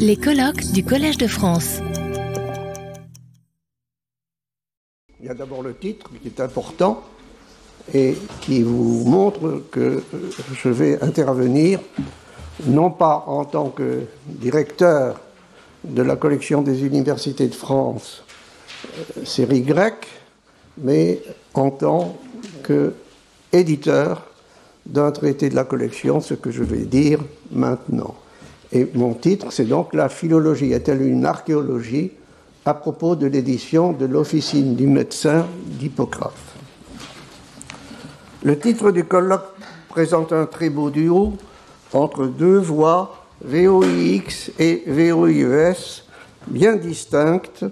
Les colloques du Collège de France. Il y a d'abord le titre qui est important et qui vous montre que je vais intervenir non pas en tant que directeur de la collection des universités de France, euh, série grecque, mais en tant qu'éditeur d'un traité de la collection, ce que je vais dire maintenant. Et mon titre, c'est donc La philologie est-elle une archéologie à propos de l'édition de l'Officine du médecin d'Hippocrate. Le titre du colloque présente un très beau duo entre deux voix VOIX et VOIES bien distinctes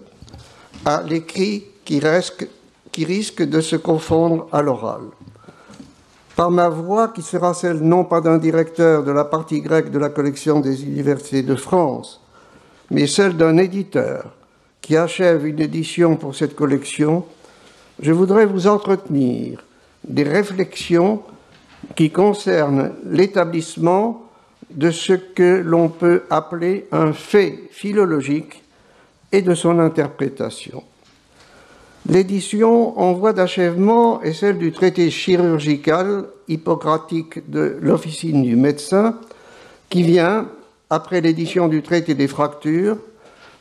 à l'écrit qui risque, qui risque de se confondre à l'oral. Par ma voix, qui sera celle non pas d'un directeur de la partie grecque de la collection des universités de France, mais celle d'un éditeur qui achève une édition pour cette collection, je voudrais vous entretenir des réflexions qui concernent l'établissement de ce que l'on peut appeler un fait philologique et de son interprétation. L'édition en voie d'achèvement est celle du traité chirurgical hippocratique de l'officine du médecin qui vient après l'édition du traité des fractures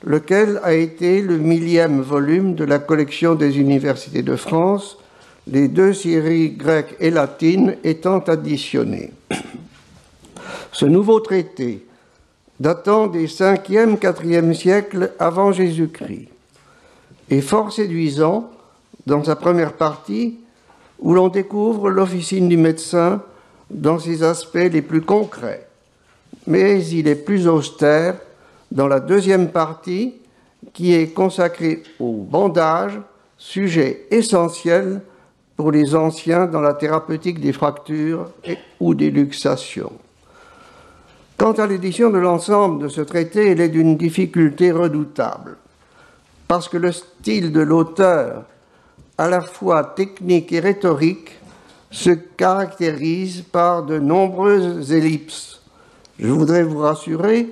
lequel a été le millième volume de la collection des universités de France, les deux séries grecques et latines étant additionnées. Ce nouveau traité, datant des 5e, 4e siècles avant Jésus-Christ, est fort séduisant dans sa première partie, où l'on découvre l'officine du médecin dans ses aspects les plus concrets, mais il est plus austère dans la deuxième partie qui est consacrée au bandage, sujet essentiel pour les anciens dans la thérapeutique des fractures ou des luxations. Quant à l'édition de l'ensemble de ce traité, elle est d'une difficulté redoutable, parce que le style de l'auteur, à la fois technique et rhétorique, se caractérise par de nombreuses ellipses. Je voudrais vous rassurer,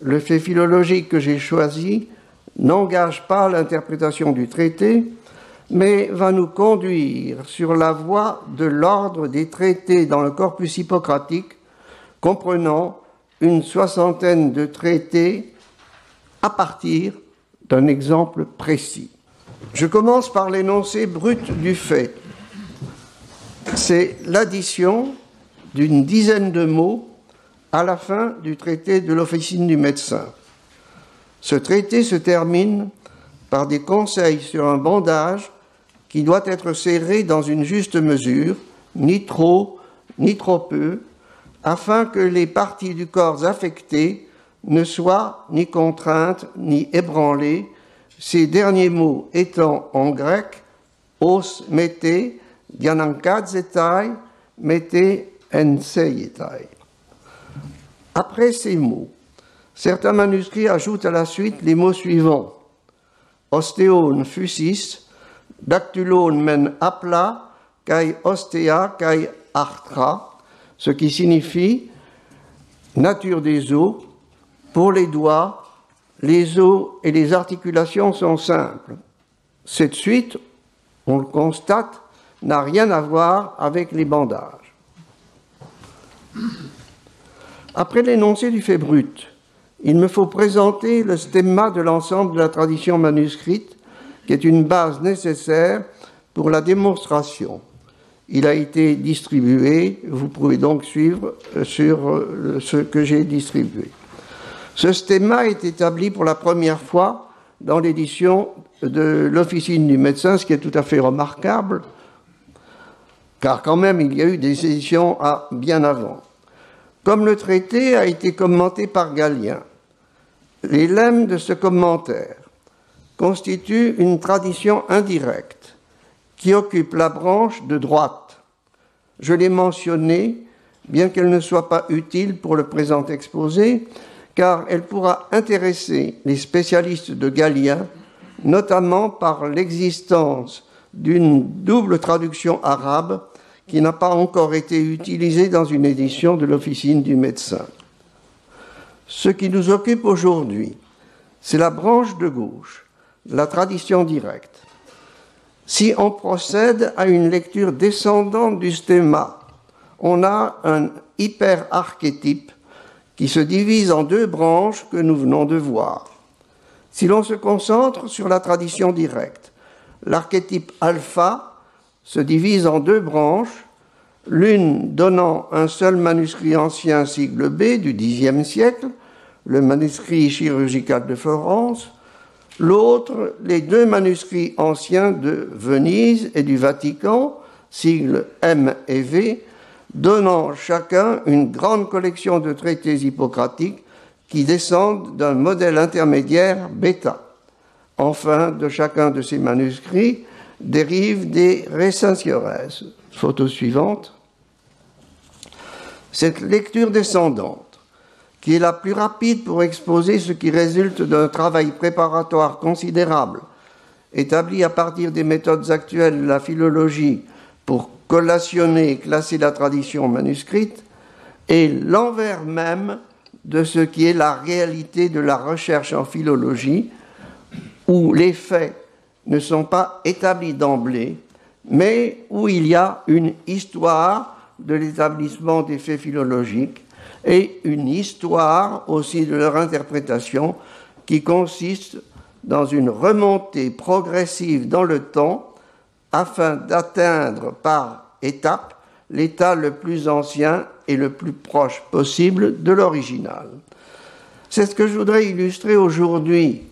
le fait philologique que j'ai choisi n'engage pas l'interprétation du traité, mais va nous conduire sur la voie de l'ordre des traités dans le corpus hippocratique, comprenant une soixantaine de traités à partir d'un exemple précis. Je commence par l'énoncé brut du fait. C'est l'addition d'une dizaine de mots à la fin du traité de l'officine du médecin. Ce traité se termine par des conseils sur un bandage qui doit être serré dans une juste mesure, ni trop, ni trop peu, afin que les parties du corps affectées ne soient ni contraintes ni ébranlées, ces derniers mots étant en grec os mete, dianankadzetai, mete enseietai. Après ces mots, certains manuscrits ajoutent à la suite les mots suivants ostéone fusis, dactylone men apla, kai ostea, kai artra, ce qui signifie nature des os, pour les doigts, les os et les articulations sont simples. Cette suite, on le constate, n'a rien à voir avec les bandages. Après l'énoncé du fait brut, il me faut présenter le stemma de l'ensemble de la tradition manuscrite, qui est une base nécessaire pour la démonstration. Il a été distribué, vous pouvez donc suivre euh, sur euh, ce que j'ai distribué. Ce stemma est établi pour la première fois dans l'édition de l'Officine du médecin, ce qui est tout à fait remarquable, car quand même il y a eu des éditions à bien avant. Comme le traité a été commenté par Galien, les lemmes de ce commentaire constituent une tradition indirecte qui occupe la branche de droite. Je l'ai mentionné, bien qu'elle ne soit pas utile pour le présent exposé, car elle pourra intéresser les spécialistes de Galien, notamment par l'existence d'une double traduction arabe qui n'a pas encore été utilisé dans une édition de l'Officine du médecin. Ce qui nous occupe aujourd'hui, c'est la branche de gauche, la tradition directe. Si on procède à une lecture descendante du stéma, on a un hyperarchétype qui se divise en deux branches que nous venons de voir. Si l'on se concentre sur la tradition directe, l'archétype alpha se divise en deux branches, l'une donnant un seul manuscrit ancien sigle B du Xe siècle, le manuscrit chirurgical de Florence, l'autre les deux manuscrits anciens de Venise et du Vatican, sigle M et V, donnant chacun une grande collection de traités hippocratiques qui descendent d'un modèle intermédiaire bêta. Enfin, de chacun de ces manuscrits dérivent des recensiores. Photo suivante. Cette lecture descendante, qui est la plus rapide pour exposer ce qui résulte d'un travail préparatoire considérable, établi à partir des méthodes actuelles de la philologie pour collationner et classer la tradition manuscrite, est l'envers même de ce qui est la réalité de la recherche en philologie, où les faits ne sont pas établis d'emblée, mais où il y a une histoire de l'établissement des faits philologiques et une histoire aussi de leur interprétation qui consiste dans une remontée progressive dans le temps afin d'atteindre par étapes l'état le plus ancien et le plus proche possible de l'original. C'est ce que je voudrais illustrer aujourd'hui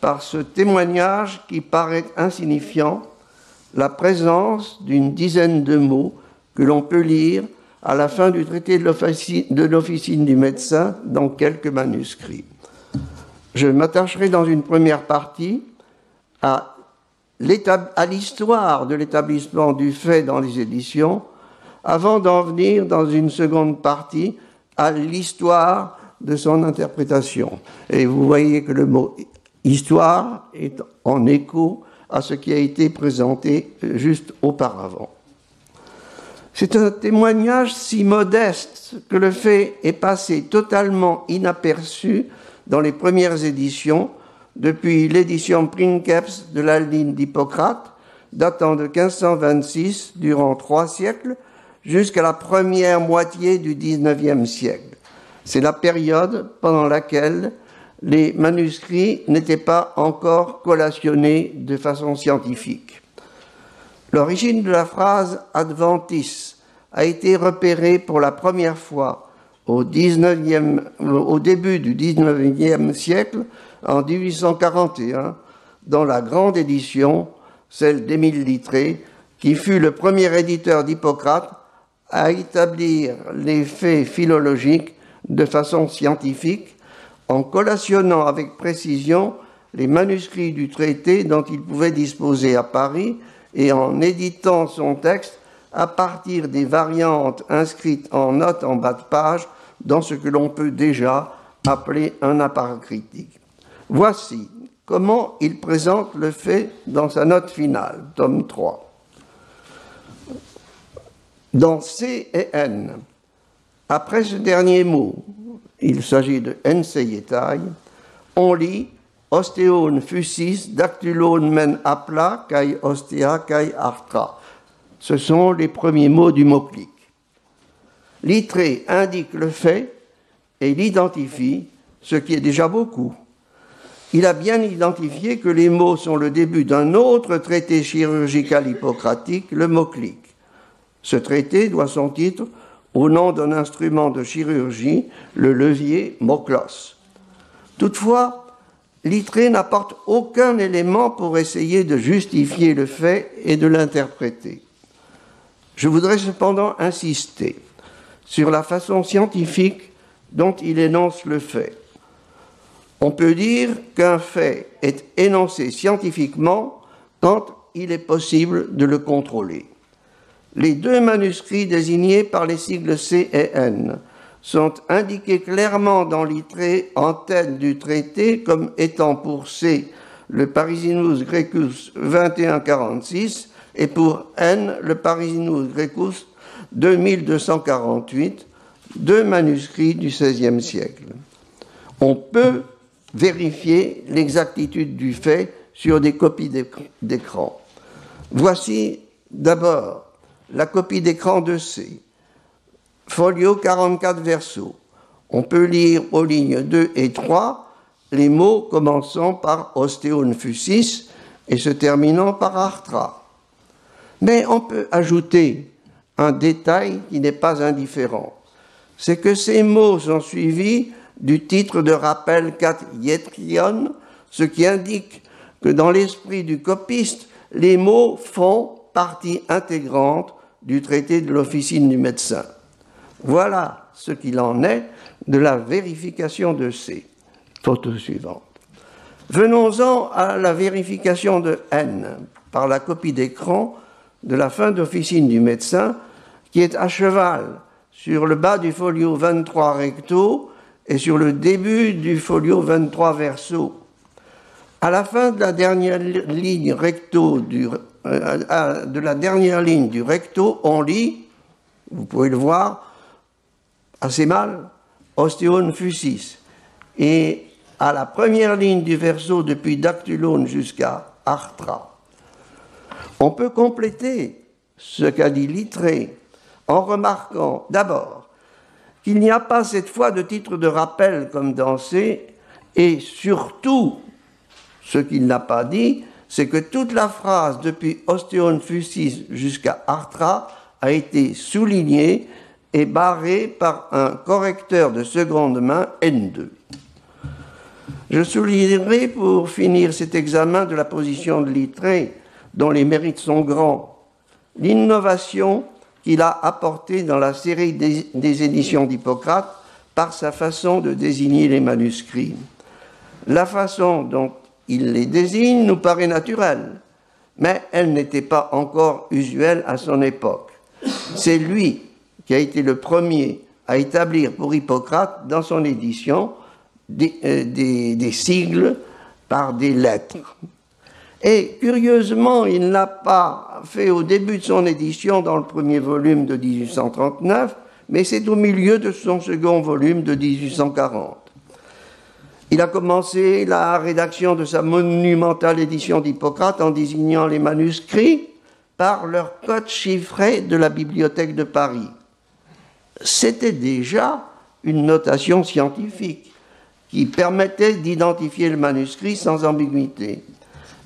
par ce témoignage qui paraît insignifiant, la présence d'une dizaine de mots que l'on peut lire à la fin du traité de l'officine du médecin dans quelques manuscrits. Je m'attacherai dans une première partie à l'histoire de l'établissement du fait dans les éditions, avant d'en venir dans une seconde partie à l'histoire de son interprétation. Et vous voyez que le mot histoire est en écho à ce qui a été présenté juste auparavant. C'est un témoignage si modeste que le fait est passé totalement inaperçu dans les premières éditions, depuis l'édition Princeps de la ligne d'Hippocrate, datant de 1526 durant trois siècles, jusqu'à la première moitié du XIXe siècle. C'est la période pendant laquelle les manuscrits n'étaient pas encore collationnés de façon scientifique. L'origine de la phrase adventis a été repérée pour la première fois au, 19e, au début du XIXe siècle, en 1841, dans la grande édition, celle d'Émile Littré, qui fut le premier éditeur d'Hippocrate à établir les faits philologiques de façon scientifique en collationnant avec précision les manuscrits du traité dont il pouvait disposer à Paris et en éditant son texte à partir des variantes inscrites en notes en bas de page dans ce que l'on peut déjà appeler un appareil critique. Voici comment il présente le fait dans sa note finale, tome 3. Dans C et N, après ce dernier mot, il s'agit de enseietae, on lit ostéone fusis dactylone men apla kai ostea kai artra. Ce sont les premiers mots du mot-clic. L'itré indique le fait et l'identifie, ce qui est déjà beaucoup. Il a bien identifié que les mots sont le début d'un autre traité chirurgical hippocratique, le mot-clic. Ce traité doit son titre au nom d'un instrument de chirurgie, le levier Moklos. Toutefois, Littré n'apporte aucun élément pour essayer de justifier le fait et de l'interpréter. Je voudrais cependant insister sur la façon scientifique dont il énonce le fait. On peut dire qu'un fait est énoncé scientifiquement quand il est possible de le contrôler. Les deux manuscrits désignés par les sigles C et N sont indiqués clairement dans l'itré en tête du traité comme étant pour C le Parisinus Grecus 2146 et pour N le Parisinus Grecus 2248, deux manuscrits du XVIe siècle. on peut vérifier l'exactitude du fait sur des copies d'écran. Voici d'abord la copie d'écran de C, folio 44 verso. On peut lire aux lignes 2 et 3 les mots commençant par ostéon fusis et se terminant par artra. Mais on peut ajouter un détail qui n'est pas indifférent. C'est que ces mots sont suivis du titre de rappel kat yetrion, ce qui indique que dans l'esprit du copiste, les mots font partie intégrante du traité de l'officine du médecin. Voilà ce qu'il en est de la vérification de C. Photo suivante. Venons-en à la vérification de N par la copie d'écran de la fin d'officine du médecin qui est à cheval sur le bas du folio 23 recto et sur le début du folio 23 verso. À la fin de la dernière ligne recto du, euh, de la dernière ligne du recto, on lit, vous pouvez le voir, assez mal, ostéon fusis. Et à la première ligne du verso depuis dactylone jusqu'à artra. On peut compléter ce qu'a dit Littré en remarquant d'abord qu'il n'y a pas cette fois de titre de rappel comme dans C, et surtout, ce qu'il n'a pas dit, c'est que toute la phrase depuis ostéon fusis jusqu'à artra a été soulignée et barrée par un correcteur de seconde main N2. Je soulignerai pour finir cet examen de la position de Littré, dont les mérites sont grands, l'innovation qu'il a apportée dans la série des, éditions d'Hippocrate par sa façon de désigner les manuscrits. La façon dont il les désigne nous paraît naturelle, mais elle n'était pas encore usuelle à son époque. C'est lui qui a été le premier à établir pour Hippocrate dans son édition euh, des, sigles par des lettres. Et curieusement, il n'a pas fait au début de son édition dans le premier volume de 1839, mais c'est au milieu de son second volume de 1840. Il a commencé la rédaction de sa monumentale édition d'Hippocrate en désignant les manuscrits par leur code chiffré de la Bibliothèque de Paris. C'était déjà une notation scientifique qui permettait d'identifier le manuscrit sans ambiguïté.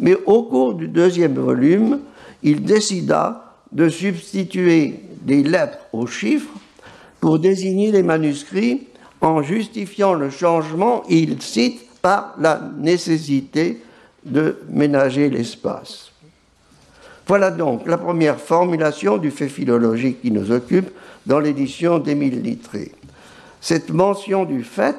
Mais au cours du deuxième volume, il décida de substituer des lettres aux chiffres pour désigner les manuscrits en justifiant le changement, il cite, par la nécessité de ménager l'espace. Voilà donc la première formulation du fait philologique qui nous occupe dans l'édition d'Émile Littré. Cette mention du fait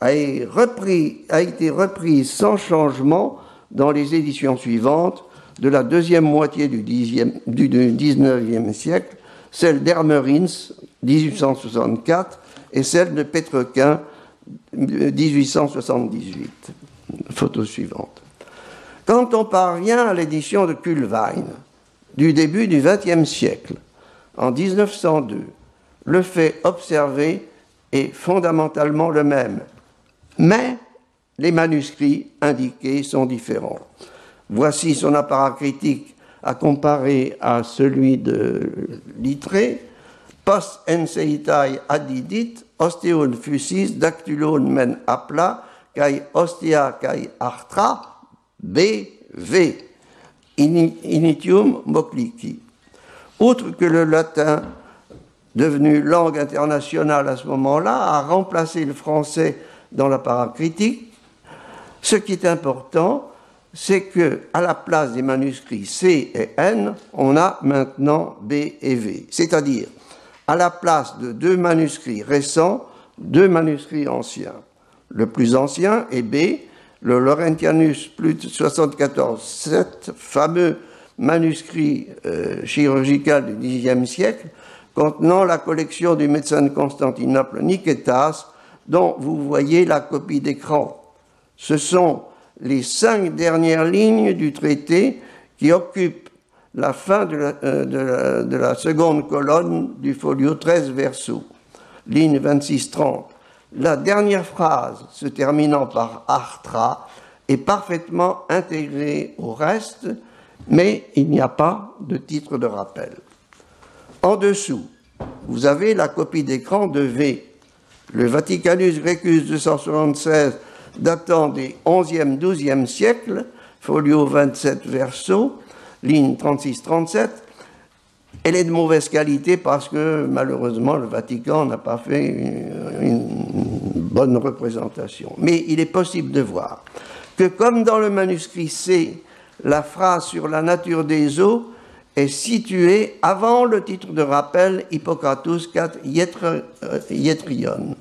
a, été reprise sans changement dans les éditions suivantes de la deuxième moitié du, XIXe siècle, celle d'Hermerins, 1864, et celle de Petrequin, 1878. Photo suivante. Quand on parvient à l'édition de Kulwein du début du XXe siècle, en 1902, le fait observé est fondamentalement le même, mais les manuscrits indiqués sont différents. Voici son apparat critique à comparer à celui de Littré. Post enseitai adidit, osteon fusis, dactylon men apla, kai ostia kai artra, B, V, initium moclici. Outre que le latin, devenu langue internationale à ce moment-là, a remplacé le français dans l'apparat critique. Ce qui est important, c'est que à la place des manuscrits C et N, on a maintenant B et V. C'est-à-dire, à la place de deux manuscrits récents, deux manuscrits anciens. Le plus ancien est B, le Laurentianus plus 74, cet fameux manuscrit euh, chirurgical du Xe siècle, contenant la collection du médecin de Constantinople Nikétas, dont vous voyez la copie d'écran. Ce sont les cinq dernières lignes du traité qui occupent la fin de la, euh, seconde colonne du folio 13 verso, ligne 26-30. la dernière phrase se terminant par artra est parfaitement intégrée au reste, mais il n'y a pas de titre de rappel. En dessous, vous avez la copie d'écran de V, le Vaticanus Grecus 276 datant des 11e, 12e siècles, folio 27 verso, ligne 36-37, elle est de mauvaise qualité parce que malheureusement le Vatican n'a pas fait une, bonne représentation. Mais il est possible de voir que comme dans le manuscrit C, la phrase sur la nature des eaux est située avant le titre de rappel Hippocratus 4 Ietrion.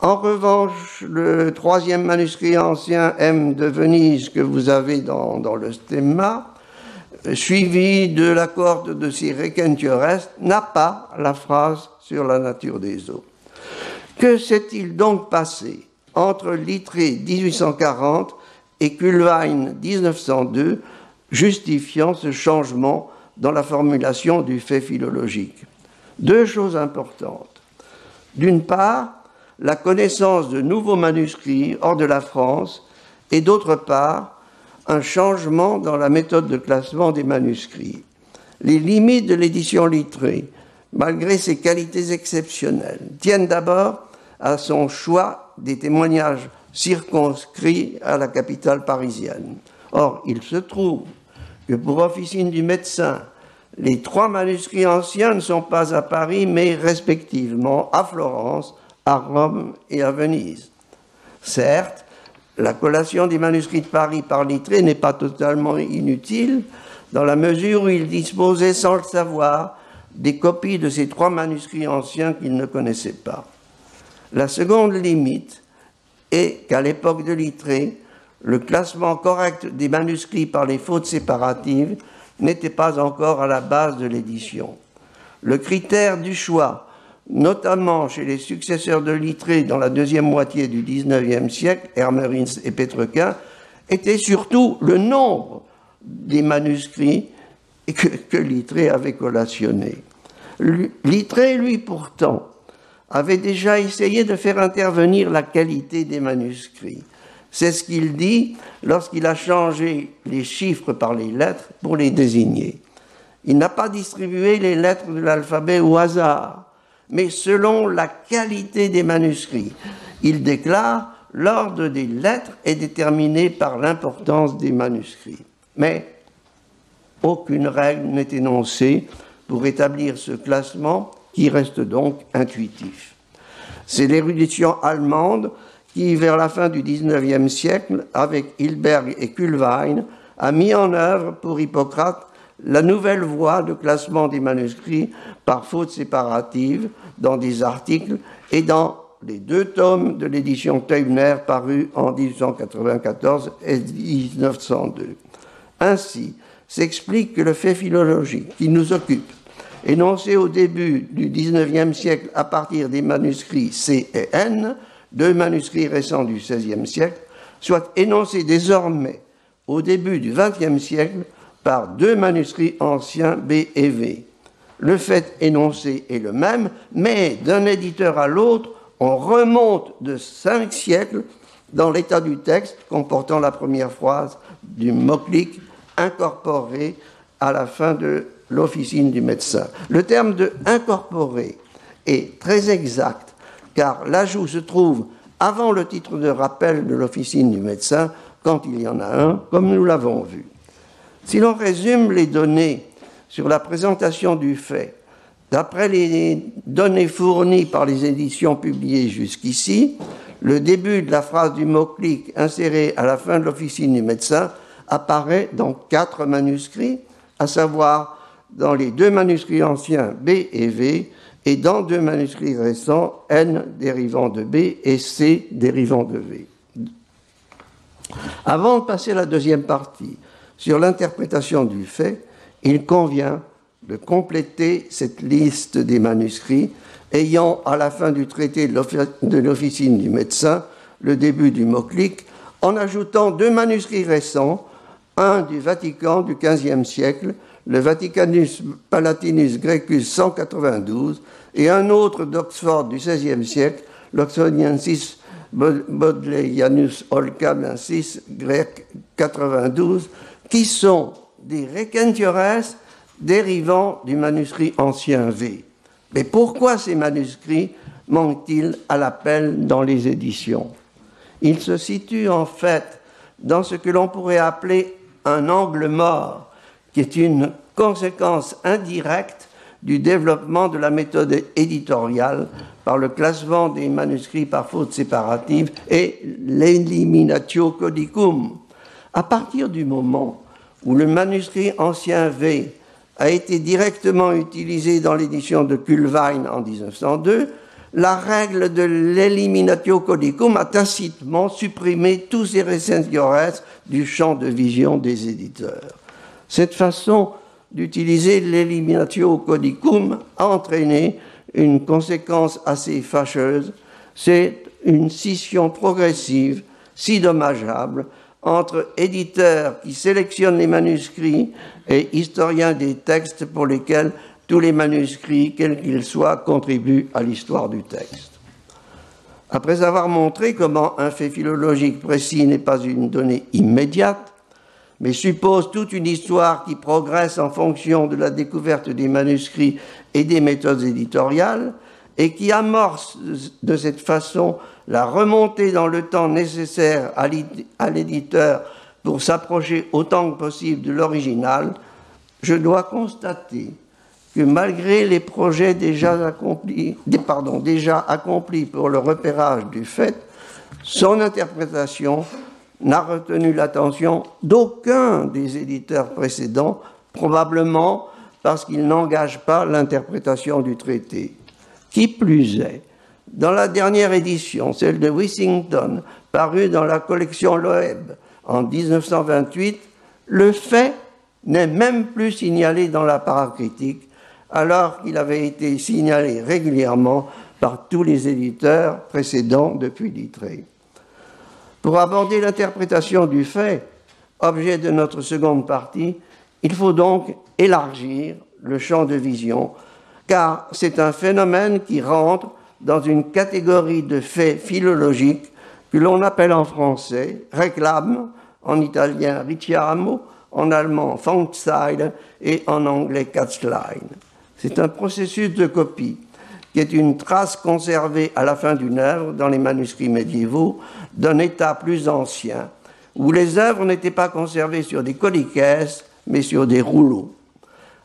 En revanche, le troisième manuscrit ancien M de Venise que vous avez dans, le stemma, suivi de la corde de ces Requentiores, n'a pas la phrase sur la nature des eaux. Que s'est-il donc passé entre Littré 1840 et Kulwein 1902, justifiant ce changement dans la formulation du fait philologique? Deux choses importantes. D'une part, la connaissance de nouveaux manuscrits hors de la France, et d'autre part, un changement dans la méthode de classement des manuscrits. Les limites de l'édition littrée, malgré ses qualités exceptionnelles, tiennent d'abord à son choix des témoignages circonscrits à la capitale parisienne. Or, il se trouve que pour officine du médecin, les trois manuscrits anciens ne sont pas à Paris, mais respectivement à Florence, à Rome et à Venise. Certes, la collation des manuscrits de Paris par Littré n'est pas totalement inutile, dans la mesure où il disposait sans le savoir des copies de ces trois manuscrits anciens qu'il ne connaissait pas. La seconde limite est qu'à l'époque de Littré, le classement correct des manuscrits par les fautes séparatives n'était pas encore à la base de l'édition. Le critère du choix notamment chez les successeurs de Littré dans la deuxième moitié du XIXe siècle, Hermerins et Petrequin, était surtout le nombre des manuscrits que, que Littré avait collationnés. Littré, lui, pourtant, avait déjà essayé de faire intervenir la qualité des manuscrits. C'est ce qu'il dit lorsqu'il a changé les chiffres par les lettres pour les désigner. Il n'a pas distribué les lettres de l'alphabet au hasard mais selon la qualité des manuscrits. Il déclare l'ordre des lettres est déterminé par l'importance des manuscrits. Mais aucune règle n'est énoncée pour établir ce classement qui reste donc intuitif. C'est l'érudition allemande qui, vers la fin du XIXe siècle, avec Hilberg et Kuhlwein, a mis en œuvre pour Hippocrate la nouvelle voie de classement des manuscrits par faute séparative dans des articles et dans les deux tomes de l'édition Teubner parus en 1894 et 1902. Ainsi s'explique que le fait philologique qui nous occupe, énoncé au début du XIXe siècle à partir des manuscrits C et N, deux manuscrits récents du XVIe siècle, soit énoncé désormais au début du XXe siècle par deux manuscrits anciens B et V. Le fait énoncé est le même, mais d'un éditeur à l'autre, on remonte de cinq siècles dans l'état du texte comportant la première phrase du moclic incorporé à la fin de l'officine du médecin. Le terme de incorporé est très exact car l'ajout se trouve avant le titre de rappel de l'officine du médecin quand il y en a un, comme nous l'avons vu. Si l'on résume les données sur la présentation du fait, d'après les données fournies par les éditions publiées jusqu'ici, le début de la phrase du mot-clic inséré à la fin de l'officine du médecin apparaît dans quatre manuscrits, à savoir dans les deux manuscrits anciens B et V et dans deux manuscrits récents N dérivant de B et C dérivant de V. Avant de passer à la deuxième partie, sur l'interprétation du fait, il convient de compléter cette liste des manuscrits ayant, à la fin du traité de l'officine du médecin, le début du mot-clic, en ajoutant deux manuscrits récents, un du Vatican du XVe siècle, le Vaticanus Palatinus Grecus 192, et un autre d'Oxford du XVIe siècle, l'Oxoniensis Bodleianus olcamensis, grec 92, qui sont des requentiores dérivant du manuscrit ancien V. Mais pourquoi ces manuscrits manquent-ils à l'appel dans les éditions? Ils se situent en fait dans ce que l'on pourrait appeler un angle mort, qui est une conséquence indirecte du développement de la méthode éditoriale par le classement des manuscrits par faute séparative et l'eliminatio codicum. À partir du moment où le manuscrit ancien V a été directement utilisé dans l'édition de Kulwein en 1902, la règle de l'eliminatio codicum a tacitement supprimé tous ces recensores du champ de vision des éditeurs. Cette façon d'utiliser l'eliminatio codicum a entraîné une conséquence assez fâcheuse, c'est une scission progressive, si dommageable, entre éditeurs qui sélectionnent les manuscrits et historiens des textes pour lesquels tous les manuscrits, quels qu'ils soient, contribuent à l'histoire du texte. Après avoir montré comment un fait philologique précis n'est pas une donnée immédiate, mais suppose toute une histoire qui progresse en fonction de la découverte des manuscrits et des méthodes éditoriales, et qui amorce de cette façon la remontée dans le temps nécessaire à l'éditeur pour s'approcher autant que possible de l'original, je dois constater que malgré les projets déjà accomplis, pardon, pour le repérage du fait, son interprétation n'a retenu l'attention d'aucun des éditeurs précédents, probablement parce qu'il n'engage pas l'interprétation du traité. Qui plus est, dans la dernière édition, celle de Wissington, parue dans la collection Loeb en 1928, le fait n'est même plus signalé dans la paracritique, alors qu'il avait été signalé régulièrement par tous les éditeurs précédents depuis Littré. Pour aborder l'interprétation du fait, objet de notre seconde partie, il faut donc élargir le champ de vision, car c'est un phénomène qui rentre dans une catégorie de faits philologiques que l'on appelle en français réclame, en italien richiamo, en allemand Fangstyle et en anglais Katzlein. C'est un processus de copie qui est une trace conservée à la fin d'une œuvre dans les manuscrits médiévaux d'un état plus ancien, où les œuvres n'étaient pas conservées sur des coliquesses, mais sur des rouleaux.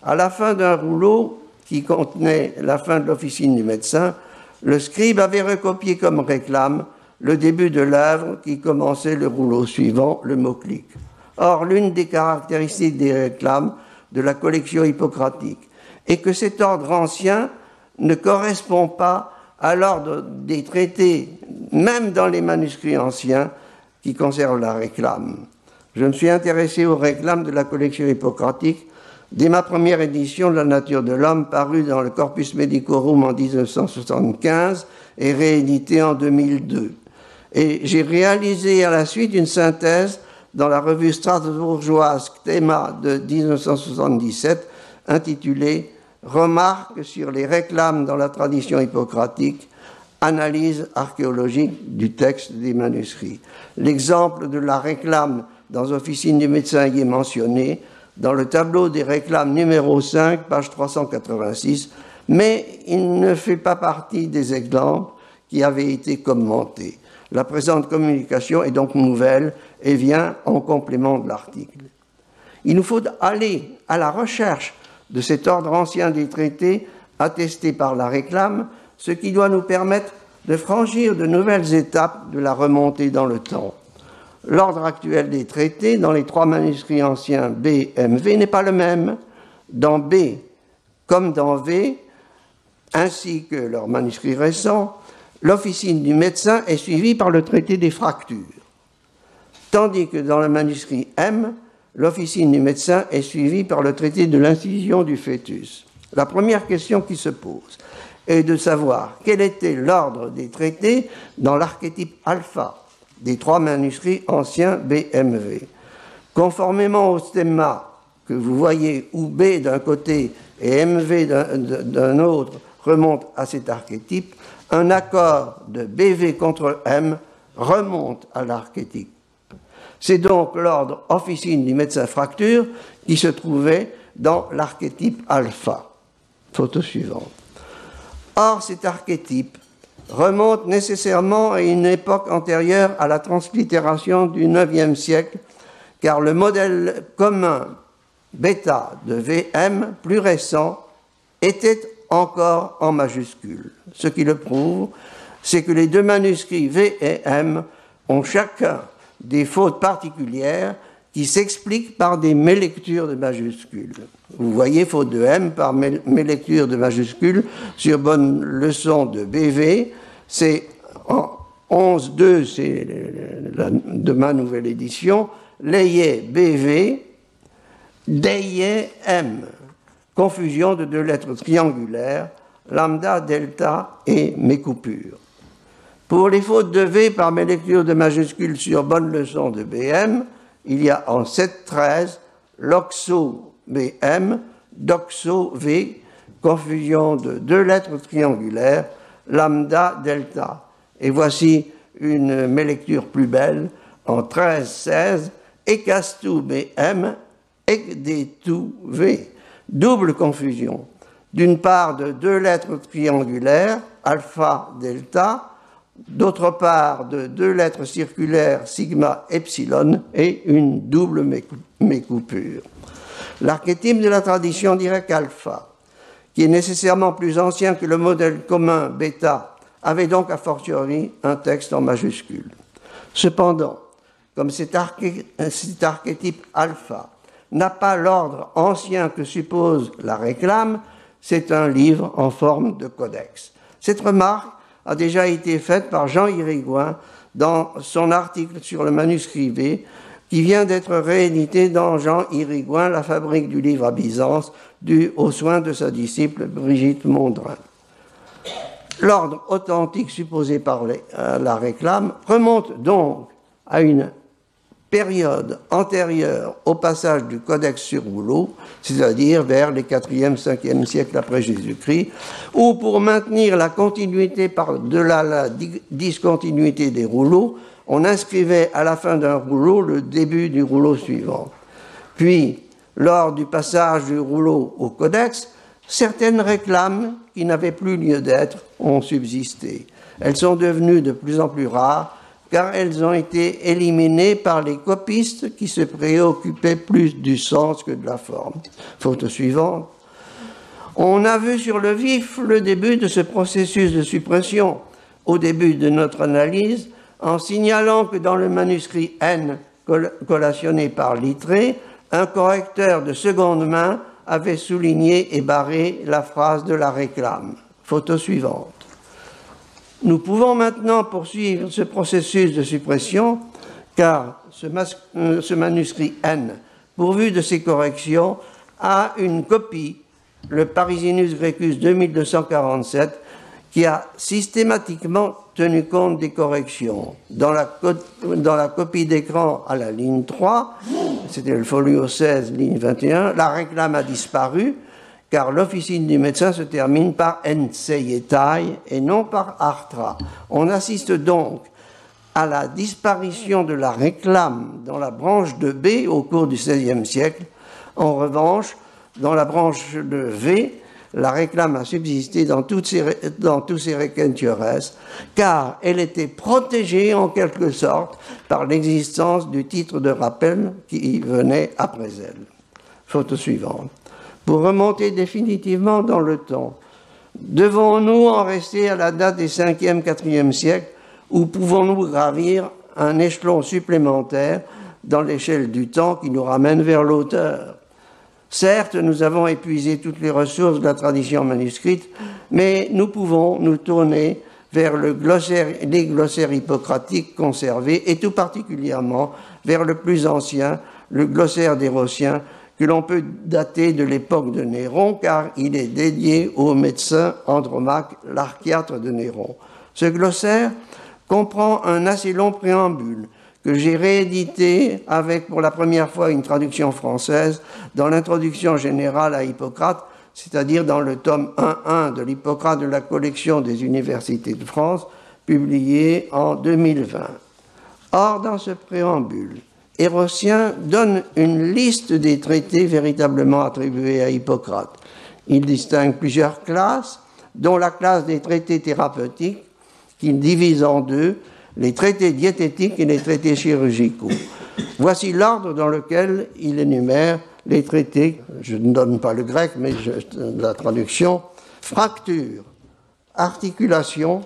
À la fin d'un rouleau qui contenait la fin de l'officine du médecin, le scribe avait recopié comme réclame le début de l'œuvre qui commençait le rouleau suivant, le mot-clic. Or, l'une des caractéristiques des réclames de la collection hippocratique est que cet ordre ancien ne correspond pas à l'ordre des traités, même dans les manuscrits anciens qui conservent la réclame. Je me suis intéressé aux réclames de la collection hippocratique dès ma première édition de La nature de l'homme, parue dans le Corpus Medicorum en 1975 et réédité en 2002. Et j'ai réalisé à la suite une synthèse dans la revue strasbourgeoise Théma de 1977 intitulée remarque sur les réclames dans la tradition hippocratique, analyse archéologique du texte des manuscrits. L'exemple de la réclame dans Officine du médecin y est mentionné dans le tableau des réclames numéro 5, page 386, mais il ne fait pas partie des exemples qui avaient été commentés. La présente communication est donc nouvelle et vient en complément de l'article. Il nous faut aller à la recherche de cet ordre ancien des traités attesté par la réclame, ce qui doit nous permettre de franchir de nouvelles étapes de la remontée dans le temps. L'ordre actuel des traités dans les trois manuscrits anciens B, M, V n'est pas le même. Dans B comme dans V, ainsi que leurs manuscrits récents, l'officine du médecin est suivie par le traité des fractures, tandis que dans le manuscrit M, l'officine du médecin est suivie par le traité de l'incision du fœtus. La première question qui se pose est de savoir quel était l'ordre des traités dans l'archétype alpha des trois manuscrits anciens BMV. Conformément au stemma que vous voyez où B d'un côté et MV d'un autre remontent à cet archétype, un accord de BV contre M remonte à l'archétype. C'est donc l'ordre officine du médecin fracture qui se trouvait dans l'archétype alpha. Photo suivante. Or, cet archétype remonte nécessairement à une époque antérieure à la translittération du IXe siècle, car le modèle commun bêta de VM plus récent était encore en majuscule. Ce qui le prouve, c'est que les deux manuscrits V et M ont chacun des fautes particulières qui s'expliquent par des mélectures de majuscules. Vous voyez, faute de M par mélecture de majuscules sur bonne leçon de BV, c'est en 11.2, c'est de ma nouvelle édition, l'ayé BV, d'ayé M, confusion de deux lettres triangulaires, lambda, delta et mes coupures. Pour les fautes de V par mes lectures de majuscules sur bonne leçon de BM, il y a en 7.13 l'oxo BM, doxo V, confusion de deux lettres triangulaires, lambda, delta. Et voici une mes lectures plus belle en 13.16, ecastu BM, ecdetu V. Double confusion. D'une part de deux lettres triangulaires, alpha, delta, d'autre part de deux lettres circulaires sigma epsilon et une double mécoupure. L'archétype de la tradition dirait qu'alpha, qui est nécessairement plus ancien que le modèle commun bêta, avait donc a fortiori un texte en majuscule. Cependant, comme cet, archétype alpha n'a pas l'ordre ancien que suppose la réclame, c'est un livre en forme de codex. Cette remarque a déjà été faite par Jean Irigoyen dans son article sur le manuscrit V, qui vient d'être réédité dans Jean Irigoyen, La fabrique du livre à Byzance, dû aux soins de sa disciple Brigitte Mondrin. L'ordre authentique supposé par la réclame remonte donc à une période antérieure au passage du Codex sur rouleau, c'est-à-dire vers les 4e, 5e siècles après Jésus-Christ, où pour maintenir la continuité par-delà la discontinuité des rouleaux, on inscrivait à la fin d'un rouleau le début du rouleau suivant. Puis, lors du passage du rouleau au Codex, certaines réclames qui n'avaient plus lieu d'être ont subsisté. Elles sont devenues de plus en plus rares car elles ont été éliminées par les copistes qui se préoccupaient plus du sens que de la forme. Photo suivante. On a vu sur le vif le début de ce processus de suppression au début de notre analyse en signalant que dans le manuscrit N collationné par Littré, un correcteur de seconde main avait souligné et barré la phrase de la réclame. Photo suivante. Nous pouvons maintenant poursuivre ce processus de suppression car euh, ce, manuscrit N, pourvu de ces corrections, a une copie, le Parisinus Grecus 2247, qui a systématiquement tenu compte des corrections. Dans la, copie d'écran à la ligne 3, c'était le folio 16, ligne 21, la réclame a disparu, car l'officine du médecin se termine par enseyetai et non par artra. On assiste donc à la disparition de la réclame dans la branche de B au cours du XVIe siècle. En revanche, dans la branche de V, la réclame a subsisté dans, toutes ses, dans tous ses requentures, car elle était protégée en quelque sorte par l'existence du titre de rappel qui venait après elle. Photo suivante. Pour remonter définitivement dans le temps, devons-nous en rester à la date des 5e, 4e siècles ou pouvons-nous gravir un échelon supplémentaire dans l'échelle du temps qui nous ramène vers l'auteur? Certes, nous avons épuisé toutes les ressources de la tradition manuscrite, mais nous pouvons nous tourner vers le glossaire, les glossaires hippocratiques conservés et tout particulièrement vers le plus ancien, le glossaire des Rossiens, que l'on peut dater de l'époque de Néron, car il est dédié au médecin Andromaque, l'archiatre de Néron. Ce glossaire comprend un assez long préambule que j'ai réédité avec pour la première fois une traduction française dans l'introduction générale à Hippocrate c'est-à-dire dans le tome 1.1 de l'Hippocrate de la collection des universités de France, publié en 2020. Or, dans ce préambule, Hérotien donne une liste des traités véritablement attribués à Hippocrate. Il distingue plusieurs classes, dont la classe des traités thérapeutiques, qu'il divise en deux, les traités diététiques et les traités chirurgicaux. Voici l'ordre dans lequel il énumère les traités, je ne donne pas le grec, mais la traduction, fracture, articulation,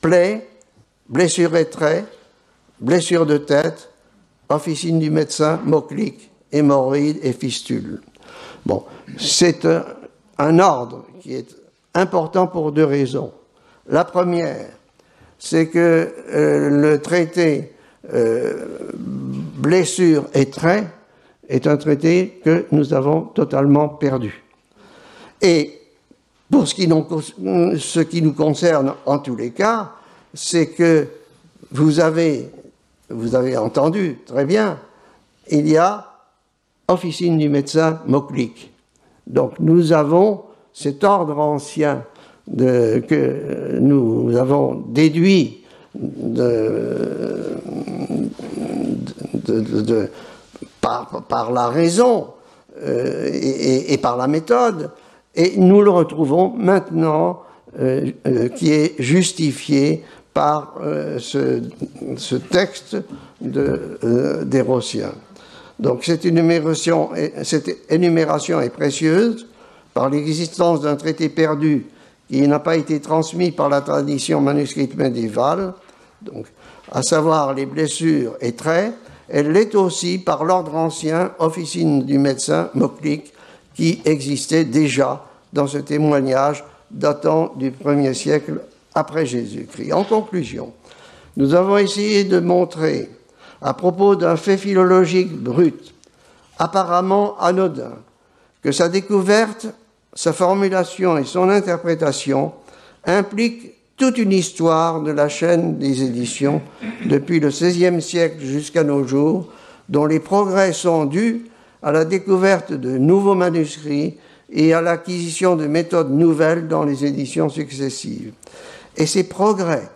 plaie, blessure et trait, blessure de tête, officine du médecin, moclique, hémorroïde et fistule. Bon, c'est un, ordre qui est important pour deux raisons. La première, c'est que euh, le traité euh, blessure et trait est un traité que nous avons totalement perdu. Et pour ce qui, nous, concerne en tous les cas, c'est que vous avez, vous avez entendu très bien, il y a officine du médecin moclique. Donc nous avons cet ordre ancien de, que nous avons déduit de, de, par, la raison euh, et, par la méthode, et nous le retrouvons maintenant euh, euh, qui est justifié par ce, texte d'Hérotien. Donc cette énumération est précieuse par l'existence d'un traité perdu qui n'a pas été transmis par la tradition manuscrite médiévale, donc, à savoir les blessures et traits, elle l'est aussi par l'ordre ancien, officine du médecin moclique, qui existait déjà dans ce témoignage datant du 1er siècle après Jésus-Christ. En conclusion, nous avons essayé de montrer, à propos d'un fait philologique brut, apparemment anodin, que sa découverte, sa formulation et son interprétation impliquent toute une histoire de la chaîne des éditions depuis le XVIe siècle jusqu'à nos jours, dont les progrès sont dus à la découverte de nouveaux manuscrits et à l'acquisition de méthodes nouvelles dans les éditions successives. Et ces progrès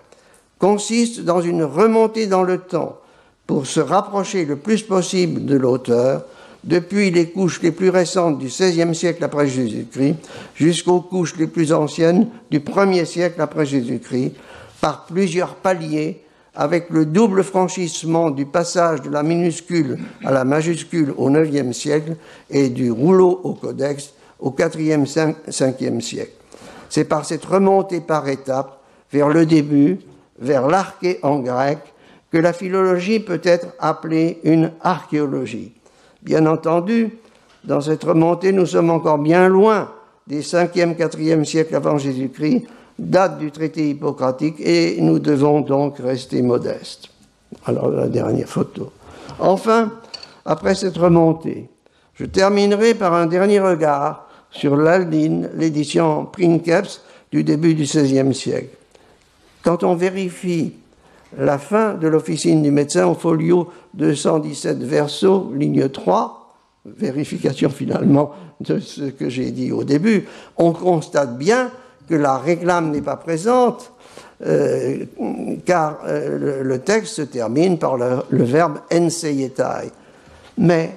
consistent dans une remontée dans le temps pour se rapprocher le plus possible de l'auteur, depuis les couches les plus récentes du XVIe siècle après Jésus-Christ jusqu'aux couches les plus anciennes du 1er siècle après Jésus-Christ, par plusieurs paliers, avec le double franchissement du passage de la minuscule à la majuscule au IXe siècle et du rouleau au codex au IVe, Ve siècle. C'est par cette remontée par étapes vers le début, vers l'arché en grec, que la philologie peut être appelée une archéologie. Bien entendu, dans cette remontée, nous sommes encore bien loin des 5e, 4e siècles avant Jésus-Christ, date du traité hippocratique, et nous devons donc rester modestes. Alors la dernière photo. Enfin, après cette remontée, je terminerai par un dernier regard sur l'Aldine, l'édition Princeps du début du XVIe siècle. Quand on vérifie la fin de l'officine du médecin au folio 217 verso, ligne 3, vérification finalement de ce que j'ai dit au début, on constate bien que la réclame n'est pas présente, euh, car euh, le, texte se termine par le, verbe enseyetai. Mais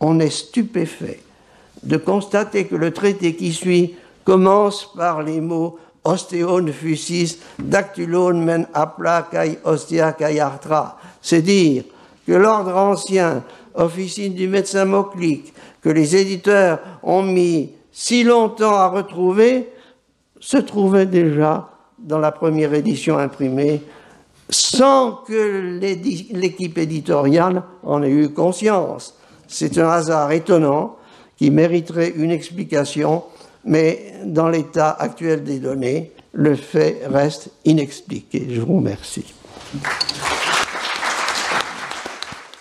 on est stupéfait de constater que le traité qui suit commence par les mots ostéon fusis dactylon men apla kai ostia kai artra. C'est dire que l'ordre ancien, officine du médecin moclique, que les éditeurs ont mis si longtemps à retrouver, se trouvait déjà dans la première édition imprimée sans que l'équipe éditoriale en ait eu conscience. C'est un hasard étonnant qui mériterait une explication mais dans l'état actuel des données, le fait reste inexpliqué. Je vous remercie.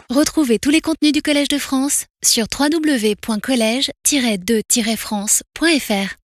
Retrouvez tous les contenus du Collège de France sur www.colège-2-france.fr.